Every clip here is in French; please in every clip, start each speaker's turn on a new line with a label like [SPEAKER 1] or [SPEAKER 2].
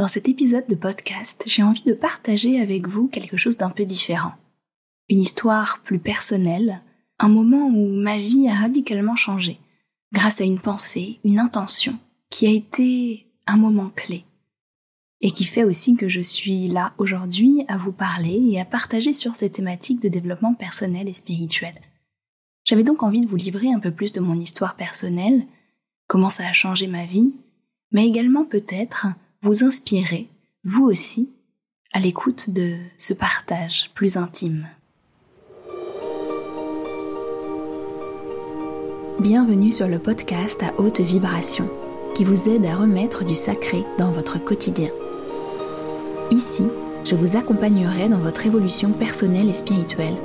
[SPEAKER 1] Dans cet épisode de podcast, j'ai envie de partager avec vous quelque chose d'un peu différent. Une histoire plus personnelle, un moment où ma vie a radicalement changé, grâce à une pensée, une intention, qui a été un moment clé, et qui fait aussi que je suis là aujourd'hui à vous parler et à partager sur ces thématiques de développement personnel et spirituel. J'avais donc envie de vous livrer un peu plus de mon histoire personnelle, comment ça a changé ma vie, mais également peut-être vous inspirer, vous aussi, à l'écoute de ce partage plus intime. Bienvenue sur le podcast à haute vibration qui vous aide à remettre du sacré dans votre quotidien. Ici, je vous accompagnerai dans votre évolution personnelle et spirituelle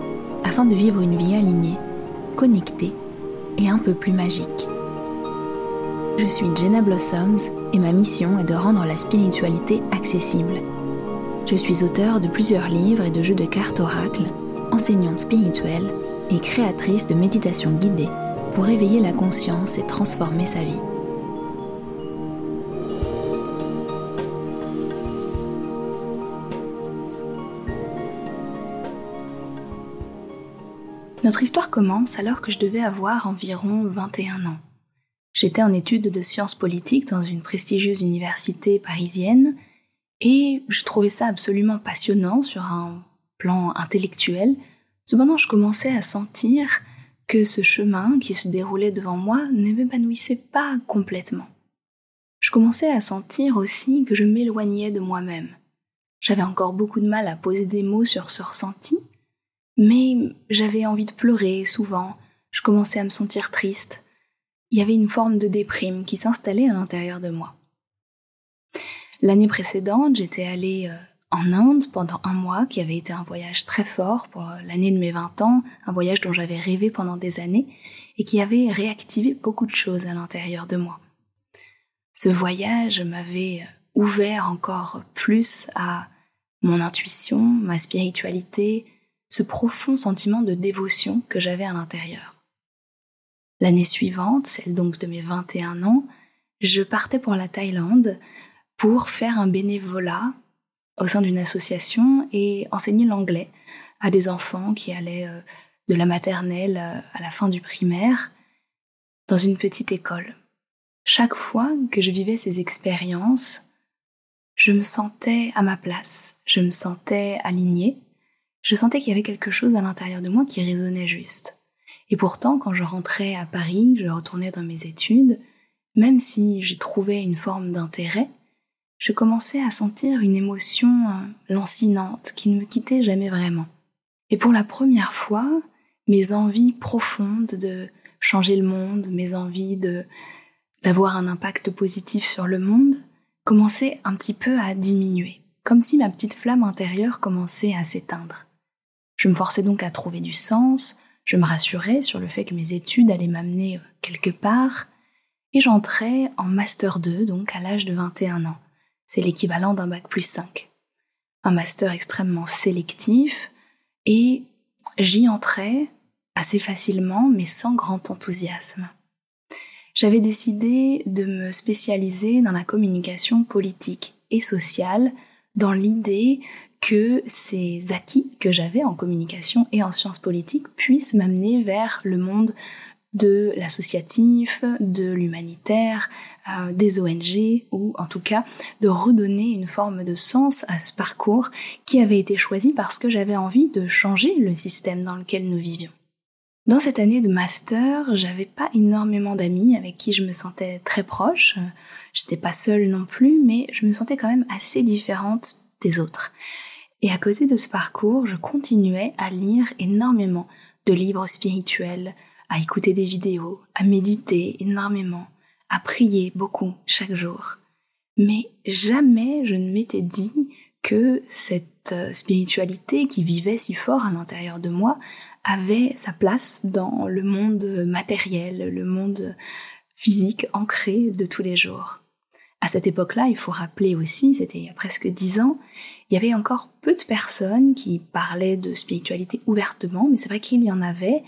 [SPEAKER 1] afin de vivre une vie alignée, connectée et un peu plus magique. Je suis Jenna Blossoms et ma mission est de rendre la spiritualité accessible. Je suis auteur de plusieurs livres et de jeux de cartes oracles, enseignante spirituelle et créatrice de méditation guidée pour éveiller la conscience et transformer sa vie. Notre histoire commence alors que je devais avoir environ 21 ans. J'étais en études de sciences politiques dans une prestigieuse université parisienne et je trouvais ça absolument passionnant sur un plan intellectuel. Cependant, je commençais à sentir que ce chemin qui se déroulait devant moi ne m'épanouissait pas complètement. Je commençais à sentir aussi que je m'éloignais de moi-même. J'avais encore beaucoup de mal à poser des mots sur ce ressenti, mais j'avais envie de pleurer souvent, je commençais à me sentir triste il y avait une forme de déprime qui s'installait à l'intérieur de moi. L'année précédente, j'étais allée euh, en Inde pendant un mois, qui avait été un voyage très fort pour euh, l'année de mes 20 ans, un voyage dont j'avais rêvé pendant des années et qui avait réactivé beaucoup de choses à l'intérieur de moi. Ce voyage m'avait euh, ouvert encore plus à mon intuition, ma spiritualité, ce profond sentiment de dévotion que j'avais à l'intérieur. L'année suivante, celle donc de mes 21 ans, je partais pour la Thaïlande pour faire un bénévolat au sein d'une association et enseigner l'anglais à des enfants qui allaient euh, de la maternelle euh, à la fin du primaire dans une petite école. Chaque fois que je vivais ces expériences, je me sentais à ma place, je me sentais alignée, je sentais qu'il y avait quelque chose à l'intérieur de moi qui résonnait juste. Et pourtant, quand je rentrais à Paris, je retournais dans mes études, même si j'y trouvais une forme d'intérêt, je commençais à sentir une émotion euh, lancinante qui ne me quittait jamais vraiment. Et pour la première fois, mes envies profondes de changer le monde, mes envies de d'avoir un impact positif sur le monde, commençaient un petit peu à diminuer, comme si ma petite flamme intérieure commençait à s'éteindre. Je me forçais donc à trouver du sens, je me rassurais sur le fait que mes études allaient m'amener euh, quelque part, et j'entrais en Master 2, donc à l'âge de 21 ans. C'est l'équivalent d'un bac plus 5. Un master extrêmement sélectif, et j'y entrais assez facilement, mais sans grand enthousiasme. J'avais décidé de me spécialiser dans la communication politique et sociale, dans l'idée que ces acquis que j'avais en communication et en sciences politiques puissent m'amener vers le monde de l'associatif, de l'humanitaire, euh, des ONG, ou en tout cas de redonner une forme de sens à ce parcours qui avait été choisi parce que j'avais envie de changer le système dans lequel nous vivions. Dans cette année de master, j'avais pas énormément d'amis avec qui je me sentais très proche. J'étais pas seule non plus, mais je me sentais quand même assez différente des autres. Et à côté de ce parcours, je continuais à lire énormément de livres spirituels, à écouter des vidéos, à méditer énormément, à prier beaucoup chaque jour. Mais jamais je ne m'étais dit que cette euh, spiritualité qui vivait si fort à l'intérieur de moi avait sa place dans le monde matériel, le monde physique ancré de tous les jours. À cette époque-là, il faut rappeler aussi, c'était il y a presque dix ans, il y avait encore peu de personnes qui parlaient de spiritualité ouvertement, mais c'est vrai qu'il y en avait.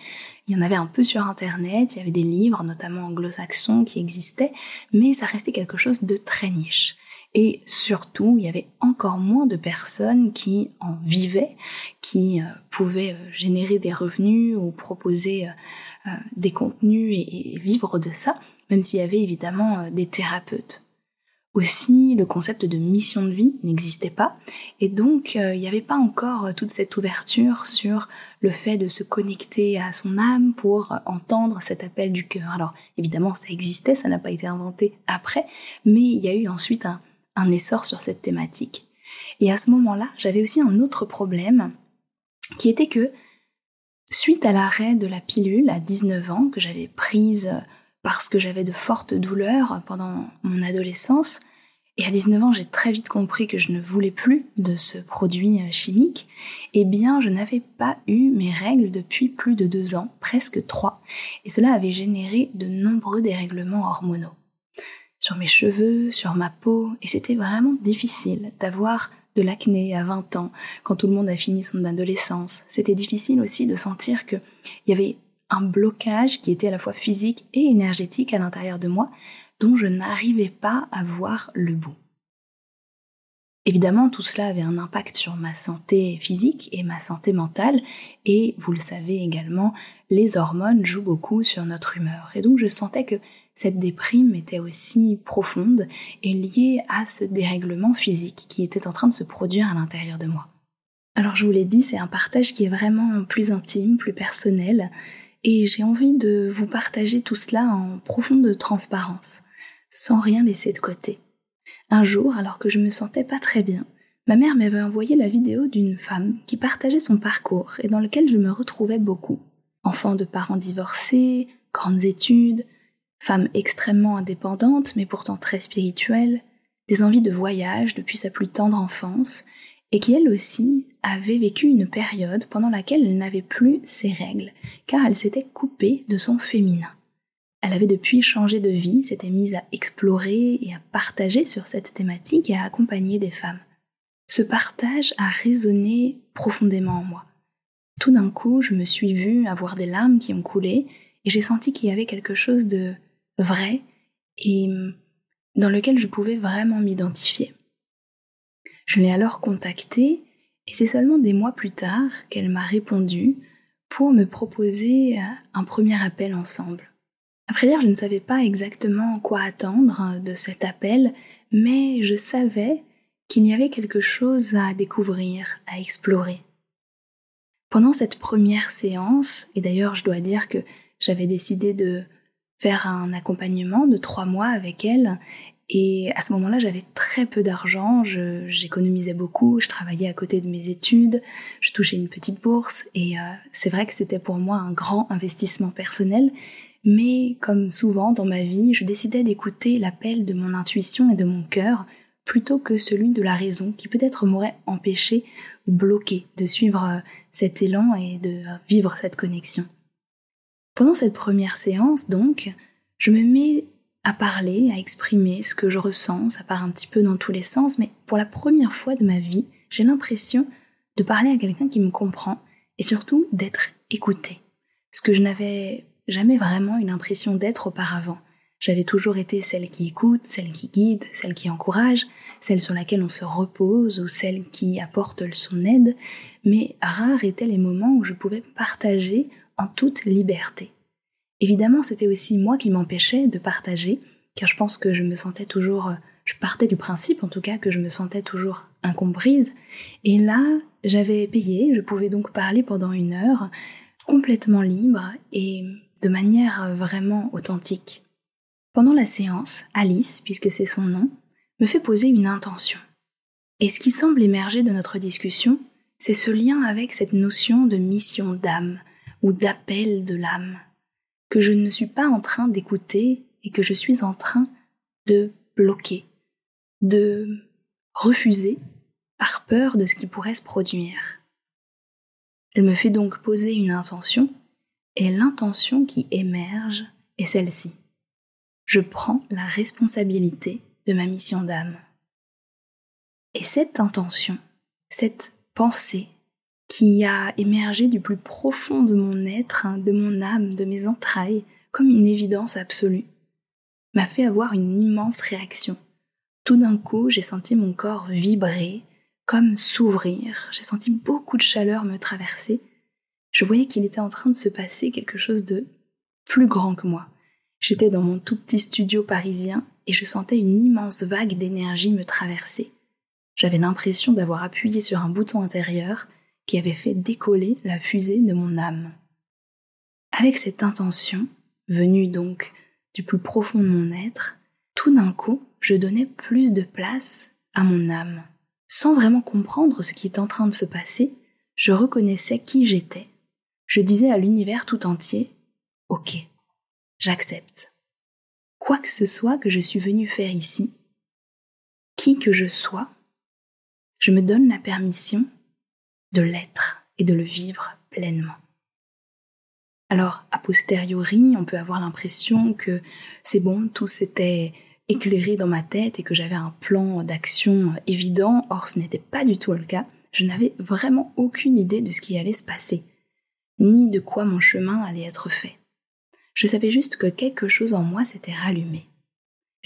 [SPEAKER 1] Il y en avait un peu sur Internet, il y avait des livres, notamment anglo-saxons, qui existaient, mais ça restait quelque chose de très niche. Et surtout, il y avait encore moins de personnes qui en vivaient, qui euh, pouvaient euh, générer des revenus ou proposer euh, des contenus et, vivre de ça, même s'il y avait évidemment des thérapeutes. Aussi, le concept de mission de vie n'existait pas, et donc il n'y avait pas encore toute cette ouverture sur le fait de se connecter à son âme pour entendre cet appel du cœur. Alors évidemment, ça existait, ça n'a pas été inventé après, mais il y a eu ensuite un, un essor sur cette thématique. Et à ce moment-là, j'avais aussi un autre problème, qui était que, suite à l'arrêt de la pilule à 19 ans, que j'avais prise parce que j'avais de fortes douleurs pendant mon adolescence, et à 19 ans, j'ai très vite compris que je ne voulais plus de ce produit chimique, eh bien, je n'avais pas eu mes règles depuis plus de deux ans, presque trois, et cela avait généré de nombreux dérèglements hormonaux. Sur mes cheveux, sur ma peau, et c'était vraiment difficile d'avoir de l'acné à 20 ans, quand tout le monde a fini son adolescence. C'était difficile aussi de sentir qu'il y avait un blocage qui était à la fois physique et énergétique à l'intérieur de moi, dont je n'arrivais pas à voir le bout. Évidemment, tout cela avait un impact sur ma santé physique et ma santé mentale, et vous le savez également, les hormones jouent beaucoup sur notre humeur. Et donc je sentais que cette déprime était aussi profonde et liée à ce dérèglement physique qui était en train de se produire à l'intérieur de moi. Alors je vous l'ai dit, c'est un partage qui est vraiment plus intime, plus personnel, et j'ai envie de vous partager tout cela en profonde transparence, sans rien laisser de côté. Un jour, alors que je me sentais pas très bien, ma mère m'avait envoyé la vidéo d'une femme qui partageait son parcours et dans lequel je me retrouvais beaucoup. Enfant de parents divorcés, grandes études, femme extrêmement indépendante mais pourtant très spirituelle, des envies de voyage depuis sa plus tendre enfance, et qui elle aussi avait vécu une période pendant laquelle elle n'avait plus ses règles, car elle s'était coupée de son féminin. Elle avait depuis changé de vie, s'était mise à explorer et à partager sur cette thématique et à accompagner des femmes. Ce partage a résonné profondément en moi. Tout d'un coup, je me suis vue avoir des larmes qui ont coulé et j'ai senti qu'il y avait quelque chose de vrai et dans lequel je pouvais vraiment m'identifier. Je l'ai alors contactée et c'est seulement des mois plus tard qu'elle m'a répondu pour me proposer un premier appel ensemble. À vrai dire, je ne savais pas exactement quoi attendre de cet appel, mais je savais qu'il y avait quelque chose à découvrir, à explorer. Pendant cette première séance, et d'ailleurs je dois dire que j'avais décidé de faire un accompagnement de trois mois avec elle. Et à ce moment-là, j'avais très peu d'argent, j'économisais beaucoup, je travaillais à côté de mes études, je touchais une petite bourse et euh, c'est vrai que c'était pour moi un grand investissement personnel. Mais comme souvent dans ma vie, je décidais d'écouter l'appel de mon intuition et de mon cœur plutôt que celui de la raison qui peut-être m'aurait empêché ou bloqué de suivre euh, cet élan et de vivre cette connexion. Pendant cette première séance, donc, je me mets à parler, à exprimer ce que je ressens, ça part un petit peu dans tous les sens, mais pour la première fois de ma vie, j'ai l'impression de parler à quelqu'un qui me comprend et surtout d'être écouté. Ce que je n'avais jamais vraiment une impression d'être auparavant. J'avais toujours été celle qui écoute, celle qui guide, celle qui encourage, celle sur laquelle on se repose ou celle qui apporte son aide, mais rares étaient les moments où je pouvais partager en toute liberté. Évidemment, c'était aussi moi qui m'empêchais de partager, car je pense que je me sentais toujours, je partais du principe en tout cas que je me sentais toujours incomprise, et là, j'avais payé, je pouvais donc parler pendant une heure, complètement libre et de manière vraiment authentique. Pendant la séance, Alice, puisque c'est son nom, me fait poser une intention. Et ce qui semble émerger de notre discussion, c'est ce lien avec cette notion de mission d'âme, ou d'appel de l'âme, que je ne suis pas en train d'écouter et que je suis en train de bloquer, de refuser par peur de ce qui pourrait se produire. Elle me fait donc poser une intention, et l'intention qui émerge est celle-ci. Je prends la responsabilité de ma mission d'âme. Et cette intention, cette pensée, qui a émergé du plus profond de mon être, hein, de mon âme, de mes entrailles, comme une évidence absolue, m'a fait avoir une immense réaction. Tout d'un coup, j'ai senti mon corps vibrer, comme s'ouvrir. J'ai senti beaucoup de chaleur me traverser. Je voyais qu'il était en train de se passer quelque chose de plus grand que moi. J'étais dans mon tout petit studio parisien et je sentais une immense vague d'énergie me traverser. J'avais l'impression d'avoir appuyé sur un bouton intérieur qui avait fait décoller la fusée de mon âme. Avec cette intention, venue donc du plus profond de mon être, tout d'un coup, je donnais plus de place à mon âme. Sans vraiment comprendre ce qui est en train de se passer, je reconnaissais qui j'étais. Je disais à l'univers tout entier, Ok, j'accepte. Quoi que ce soit que je suis venu faire ici, qui que je sois, je me donne la permission de l'être et de le vivre pleinement. Alors, a posteriori, on peut avoir l'impression que c'est bon, tout s'était éclairé dans ma tête et que j'avais un plan d'action évident, or ce n'était pas du tout le cas. Je n'avais vraiment aucune idée de ce qui allait se passer, ni de quoi mon chemin allait être fait. Je savais juste que quelque chose en moi s'était rallumé.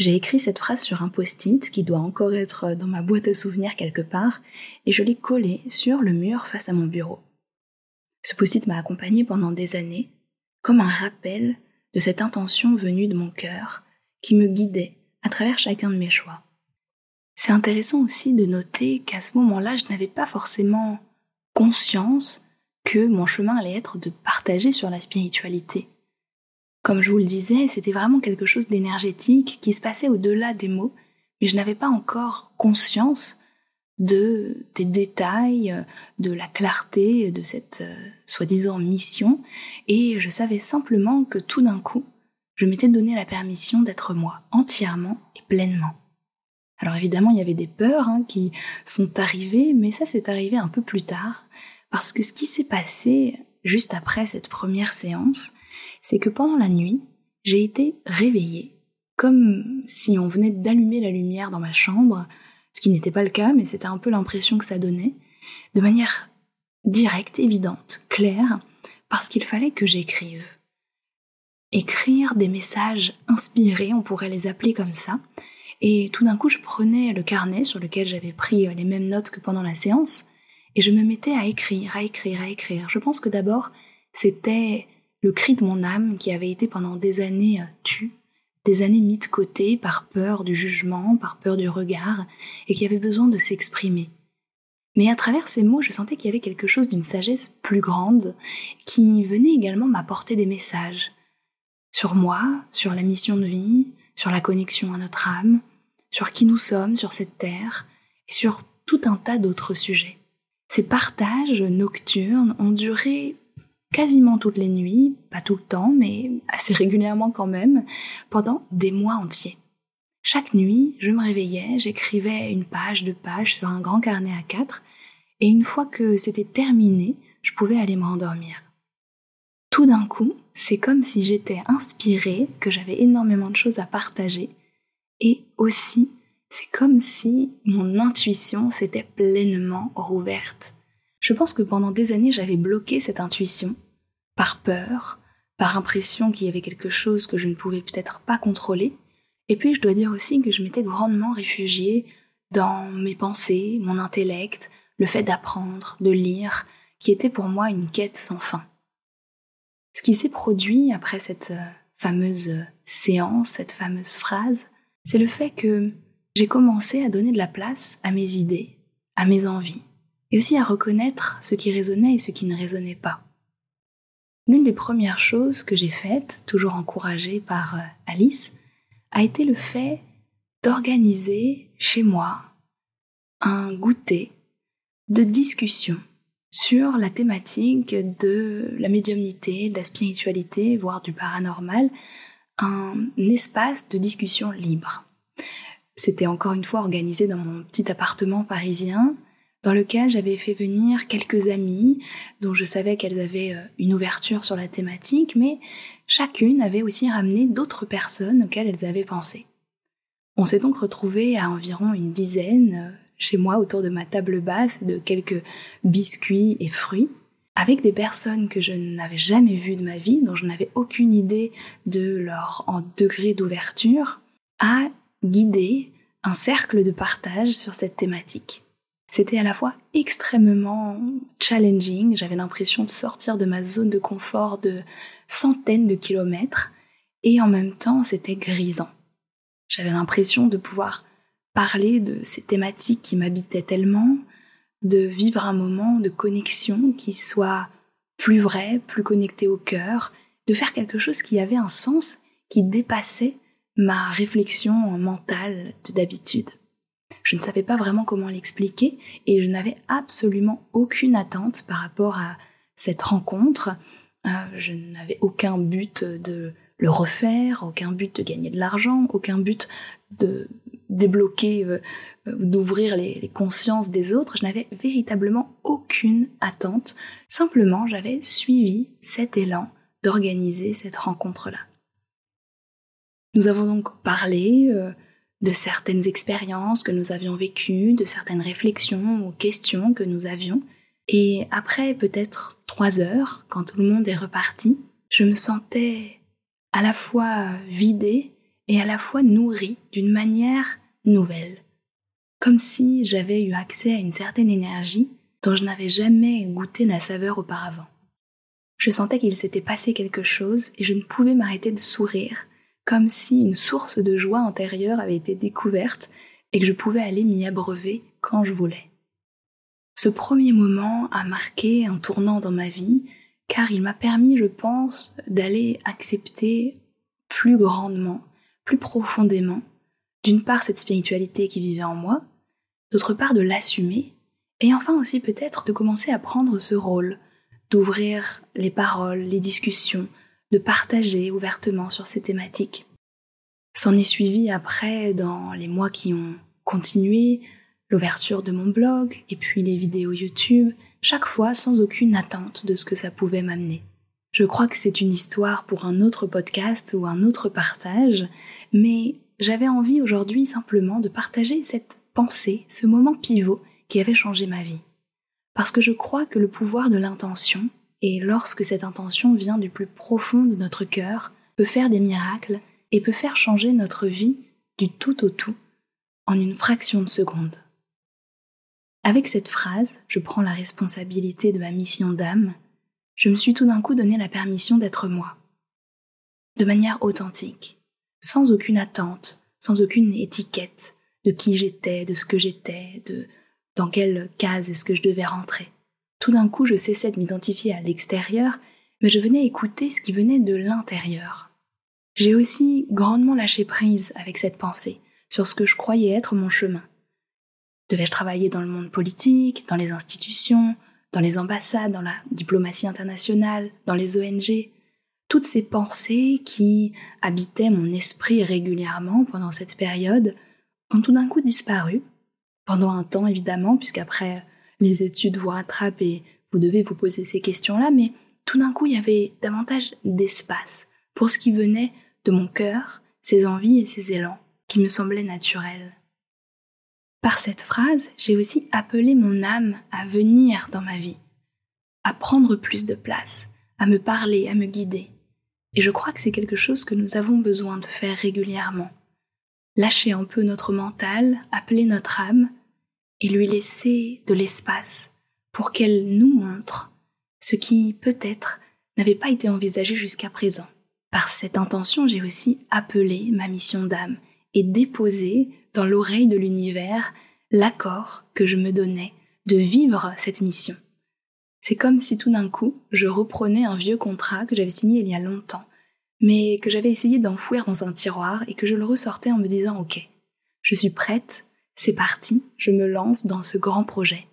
[SPEAKER 1] J'ai écrit cette phrase sur un post-it qui doit encore être dans ma boîte à souvenirs quelque part, et je l'ai collé sur le mur face à mon bureau. Ce post-it m'a accompagné pendant des années, comme un rappel de cette intention venue de mon cœur qui me guidait à travers chacun de mes choix. C'est intéressant aussi de noter qu'à ce moment-là, je n'avais pas forcément conscience que mon chemin allait être de partager sur la spiritualité. Comme je vous le disais, c'était vraiment quelque chose d'énergétique qui se passait au-delà des mots, mais je n'avais pas encore conscience de des détails, de la clarté de cette euh, soi-disant mission, et je savais simplement que tout d'un coup, je m'étais donné la permission d'être moi, entièrement et pleinement. Alors évidemment, il y avait des peurs hein, qui sont arrivées, mais ça s'est arrivé un peu plus tard, parce que ce qui s'est passé juste après cette première séance, c'est que pendant la nuit, j'ai été réveillée, comme si on venait d'allumer la lumière dans ma chambre, ce qui n'était pas le cas, mais c'était un peu l'impression que ça donnait, de manière directe, évidente, claire, parce qu'il fallait que j'écrive. Écrire des messages inspirés, on pourrait les appeler comme ça, et tout d'un coup je prenais le carnet sur lequel j'avais pris les mêmes notes que pendant la séance, et je me mettais à écrire, à écrire, à écrire. Je pense que d'abord c'était le cri de mon âme qui avait été pendant des années tu, des années mis de côté par peur du jugement, par peur du regard, et qui avait besoin de s'exprimer. Mais à travers ces mots, je sentais qu'il y avait quelque chose d'une sagesse plus grande qui venait également m'apporter des messages sur moi, sur la mission de vie, sur la connexion à notre âme, sur qui nous sommes sur cette terre, et sur tout un tas d'autres sujets. Ces partages nocturnes ont duré quasiment toutes les nuits, pas tout le temps, mais assez régulièrement quand même, pendant des mois entiers. Chaque nuit, je me réveillais, j'écrivais une page, deux pages sur un grand carnet à quatre, et une fois que c'était terminé, je pouvais aller me rendormir. Tout d'un coup, c'est comme si j'étais inspirée, que j'avais énormément de choses à partager, et aussi, c'est comme si mon intuition s'était pleinement rouverte. Je pense que pendant des années, j'avais bloqué cette intuition, par peur, par impression qu'il y avait quelque chose que je ne pouvais peut-être pas contrôler. Et puis je dois dire aussi que je m'étais grandement réfugiée dans mes pensées, mon intellect, le fait d'apprendre, de lire, qui était pour moi une quête sans fin. Ce qui s'est produit après cette euh, fameuse séance, cette fameuse phrase, c'est le fait que j'ai commencé à donner de la place à mes idées, à mes envies, et aussi à reconnaître ce qui résonnait et ce qui ne résonnait pas. L'une des premières choses que j'ai faites, toujours encouragée par euh, Alice, a été le fait d'organiser chez moi un goûter de discussion sur la thématique de la médiumnité, de la spiritualité, voire du paranormal, un espace de discussion libre. C'était encore une fois organisé dans mon petit appartement parisien, dans lequel j'avais fait venir quelques amies dont je savais qu'elles avaient euh, une ouverture sur la thématique, mais chacune avait aussi ramené d'autres personnes auxquelles elles avaient pensé. On s'est donc retrouvé à environ une dizaine euh, chez moi autour de ma table basse de quelques biscuits et fruits, avec des personnes que je n'avais jamais vues de ma vie, dont je n'avais aucune idée de leur en degré d'ouverture, à guider un cercle de partage sur cette thématique. C'était à la fois extrêmement challenging, j'avais l'impression de sortir de ma zone de confort de centaines de kilomètres, et en même temps c'était grisant. J'avais l'impression de pouvoir parler de ces thématiques qui m'habitaient tellement, de vivre un moment de connexion qui soit plus vrai, plus connecté au cœur, de faire quelque chose qui avait un sens, qui dépassait ma réflexion mentale d'habitude. Je ne savais pas vraiment comment l'expliquer et je n'avais absolument aucune attente par rapport à cette rencontre. Euh, je n'avais aucun but de le refaire, aucun but de gagner de l'argent, aucun but de débloquer, euh, d'ouvrir les, consciences des autres. Je n'avais véritablement aucune attente. Simplement, j'avais suivi cet élan d'organiser cette rencontre-là. Nous avons donc parlé euh, de certaines expériences que nous avions vécues, de certaines réflexions ou questions que nous avions. Et après peut-être trois heures, quand tout le monde est reparti, je me sentais à la fois vidée et à la fois nourrie d'une manière nouvelle. Comme si j'avais eu accès à une certaine énergie dont je n'avais jamais goûté la saveur auparavant. Je sentais qu'il s'était passé quelque chose et je ne pouvais m'arrêter de sourire comme si une source de joie intérieure avait été découverte et que je pouvais aller m'y abreuver quand je voulais. Ce premier moment a marqué un tournant dans ma vie, car il m'a permis, je pense, d'aller accepter plus grandement, plus profondément, d'une part cette spiritualité qui vivait en moi, d'autre part de l'assumer, et enfin aussi peut-être de commencer à prendre ce rôle, d'ouvrir les paroles, les discussions, de partager ouvertement sur ces thématiques. S'en est suivi après, dans les mois qui ont continué, l'ouverture de mon blog et puis les vidéos YouTube, chaque fois sans aucune attente de ce que ça pouvait m'amener. Je crois que c'est une histoire pour un autre podcast ou un autre partage, mais j'avais envie aujourd'hui simplement de partager cette pensée, ce moment pivot qui avait changé ma vie. Parce que je crois que le pouvoir de l'intention, et lorsque cette intention vient du plus profond de notre cœur, peut faire des miracles et peut faire changer notre vie du tout au tout en une fraction de seconde. Avec cette phrase, je prends la responsabilité de ma mission d'âme, je me suis tout d'un coup donné la permission d'être moi, de manière authentique, sans aucune attente, sans aucune étiquette de qui j'étais, de ce que j'étais, de dans quelle case est-ce que je devais rentrer. Tout d'un coup, je cessais de m'identifier à l'extérieur, mais je venais écouter ce qui venait de l'intérieur. J'ai aussi grandement lâché prise avec cette pensée sur ce que je croyais être mon chemin. Devais-je travailler dans le monde politique, dans les institutions, dans les ambassades, dans la diplomatie internationale, dans les ONG Toutes ces pensées qui habitaient mon esprit régulièrement pendant cette période ont tout d'un coup disparu, pendant un temps évidemment, puisqu'après les études vous rattrapent et vous devez vous poser ces questions-là, mais tout d'un coup, il y avait davantage d'espace pour ce qui venait de mon cœur, ses envies et ses élans, qui me semblaient naturels. Par cette phrase, j'ai aussi appelé mon âme à venir dans ma vie, à prendre plus de place, à me parler, à me guider. Et je crois que c'est quelque chose que nous avons besoin de faire régulièrement. Lâcher un peu notre mental, appeler notre âme, et lui laisser de l'espace pour qu'elle nous montre ce qui peut-être n'avait pas été envisagé jusqu'à présent. Par cette intention, j'ai aussi appelé ma mission d'âme et déposé dans l'oreille de l'univers l'accord que je me donnais de vivre cette mission. C'est comme si tout d'un coup, je reprenais un vieux contrat que j'avais signé il y a longtemps, mais que j'avais essayé d'enfouir dans un tiroir et que je le ressortais en me disant OK, je suis prête c'est parti, je me lance dans ce grand projet.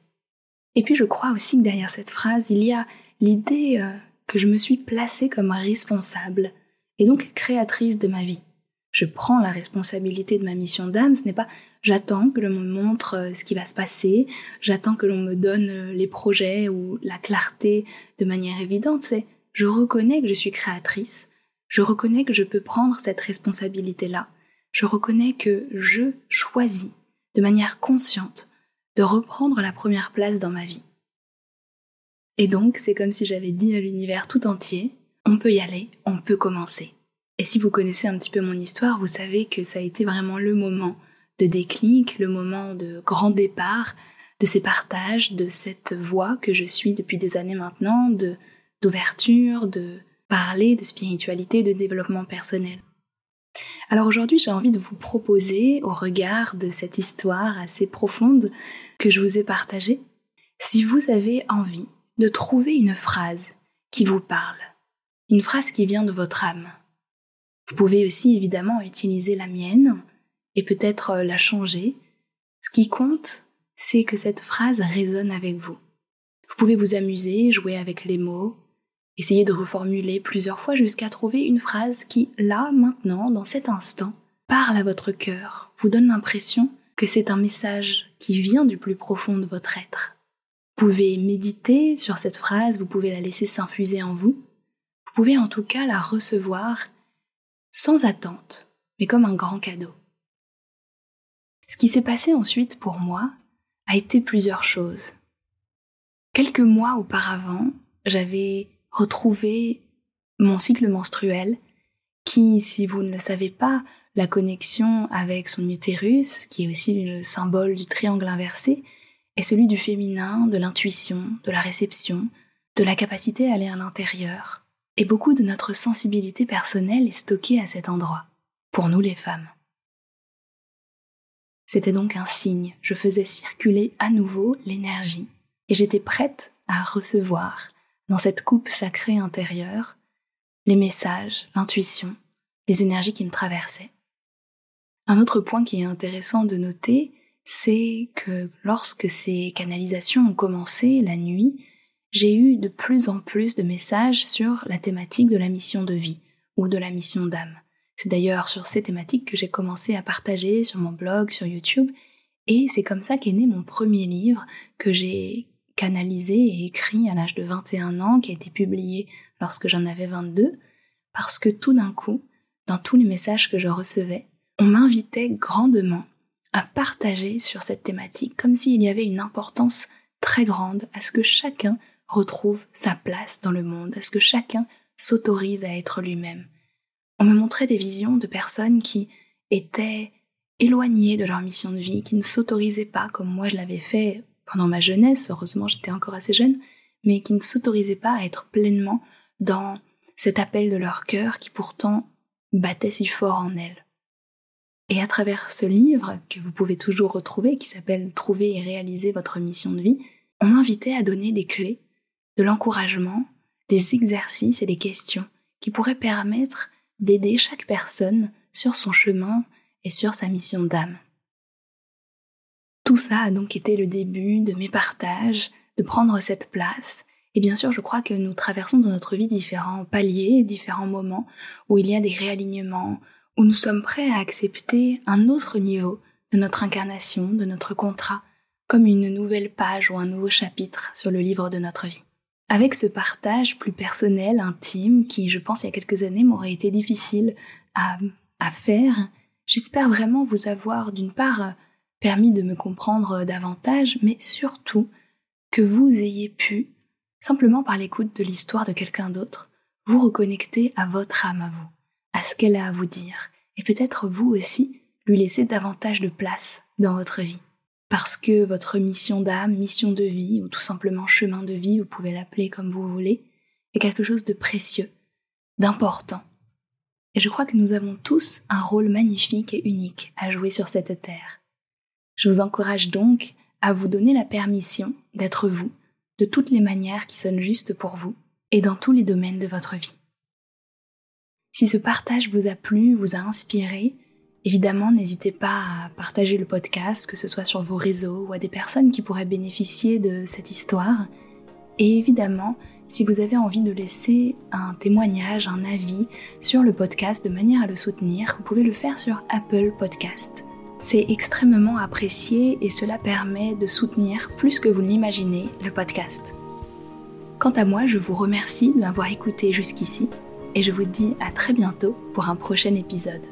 [SPEAKER 1] Et puis je crois aussi que derrière cette phrase, il y a l'idée euh, que je me suis placée comme responsable et donc créatrice de ma vie. Je prends la responsabilité de ma mission d'âme, ce n'est pas j'attends que l'on me montre euh, ce qui va se passer, j'attends que l'on me donne euh, les projets ou la clarté de manière évidente, c'est je reconnais que je suis créatrice, je reconnais que je peux prendre cette responsabilité-là, je reconnais que je choisis de manière consciente, de reprendre la première place dans ma vie. Et donc, c'est comme si j'avais dit à l'univers tout entier, on peut y aller, on peut commencer. Et si vous connaissez un petit peu mon histoire, vous savez que ça a été vraiment le moment de déclic, le moment de grand départ de ces partages, de cette voie que je suis depuis des années maintenant, de d'ouverture, de parler de spiritualité, de développement personnel. Alors aujourd'hui, j'ai envie de vous proposer, au regard de cette histoire assez profonde que je vous ai partagée, si vous avez envie de trouver une phrase qui vous parle, une phrase qui vient de votre âme. Vous pouvez aussi évidemment utiliser la mienne et peut-être la changer. Ce qui compte, c'est que cette phrase résonne avec vous. Vous pouvez vous amuser, jouer avec les mots, essayer de reformuler plusieurs fois jusqu'à trouver une phrase qui, là, maintenant, dans cet instant, parle à votre cœur, vous donne l'impression que c'est un message qui vient du plus profond de votre être. Vous pouvez méditer sur cette phrase, vous pouvez la laisser s'infuser en vous, vous pouvez en tout cas la recevoir sans attente, mais comme un grand cadeau. Ce qui s'est passé ensuite pour moi, a été plusieurs choses. Quelques mois auparavant, j'avais retrouvé mon cycle menstruel qui, si vous ne le savez pas, la connexion avec son utérus, qui est aussi le symbole du triangle inversé, est celui du féminin, de l'intuition, de la réception, de la capacité à aller à l'intérieur. Et beaucoup de notre sensibilité personnelle est stockée à cet endroit, pour nous les femmes. C'était donc un signe, je faisais circuler à nouveau l'énergie, et j'étais prête à recevoir, dans cette coupe sacrée intérieure, les messages, l'intuition, les énergies qui me traversaient. Un autre point qui est intéressant de noter, c'est que lorsque ces canalisations ont commencé la nuit, j'ai eu de plus en plus de messages sur la thématique de la mission de vie ou de la mission d'âme. C'est d'ailleurs sur ces thématiques que j'ai commencé à partager sur mon blog, sur YouTube, et c'est comme ça qu'est né mon premier livre que j'ai canalisé et écrit à l'âge de 21 ans, qui a été publié lorsque j'en avais 22, parce que tout d'un coup, dans tous les messages que je recevais, on m'invitait grandement à partager sur cette thématique, comme s'il y avait une importance très grande à ce que chacun retrouve sa place dans le monde, à ce que chacun s'autorise à être lui-même, on me montrait des visions de personnes qui étaient éloignées de leur mission de vie, qui ne s'autorisaient pas, comme moi je l'avais fait pendant ma jeunesse, heureusement j'étais encore assez jeune, mais qui ne s'autorisaient pas à être pleinement dans cet appel de leur cœur qui pourtant battait si fort en elles. Et à travers ce livre, que vous pouvez toujours retrouver, qui s'appelle Trouver et réaliser votre mission de vie, on m'invitait à donner des clés, de l'encouragement, des exercices et des questions qui pourraient permettre d'aider chaque personne sur son chemin et sur sa mission d'âme. Tout ça a donc été le début de mes partages, de prendre cette place. Et bien sûr, je crois que nous traversons dans notre vie différents paliers, différents moments où il y a des réalignements, où nous sommes prêts à accepter un autre niveau de notre incarnation, de notre contrat, comme une nouvelle page ou un nouveau chapitre sur le livre de notre vie. Avec ce partage plus personnel, intime, qui je pense il y a quelques années m'aurait été difficile à, à faire, j'espère vraiment vous avoir d'une part permis de me comprendre davantage, mais surtout que vous ayez pu, simplement par l'écoute de l'histoire de quelqu'un d'autre, vous reconnecter à votre âme à vous, à ce qu'elle a à vous dire, et peut-être vous aussi lui laisser davantage de place dans votre vie parce que votre mission d'âme, mission de vie, ou tout simplement chemin de vie, vous pouvez l'appeler comme vous voulez, est quelque chose de précieux, d'important. Et je crois que nous avons tous un rôle magnifique et unique à jouer sur cette terre. Je vous encourage donc à vous donner la permission d'être vous, de toutes les manières qui sonnent justes pour vous, et dans tous les domaines de votre vie. Si ce partage vous a plu, vous a inspiré, Évidemment, n'hésitez pas à partager le podcast, que ce soit sur vos réseaux ou à des personnes qui pourraient bénéficier de cette histoire. Et évidemment, si vous avez envie de laisser un témoignage, un avis sur le podcast de manière à le soutenir, vous pouvez le faire sur Apple Podcast. C'est extrêmement apprécié et cela permet de soutenir plus que vous ne l'imaginez le podcast. Quant à moi, je vous remercie de m'avoir écouté jusqu'ici et je vous dis à très bientôt pour un prochain épisode.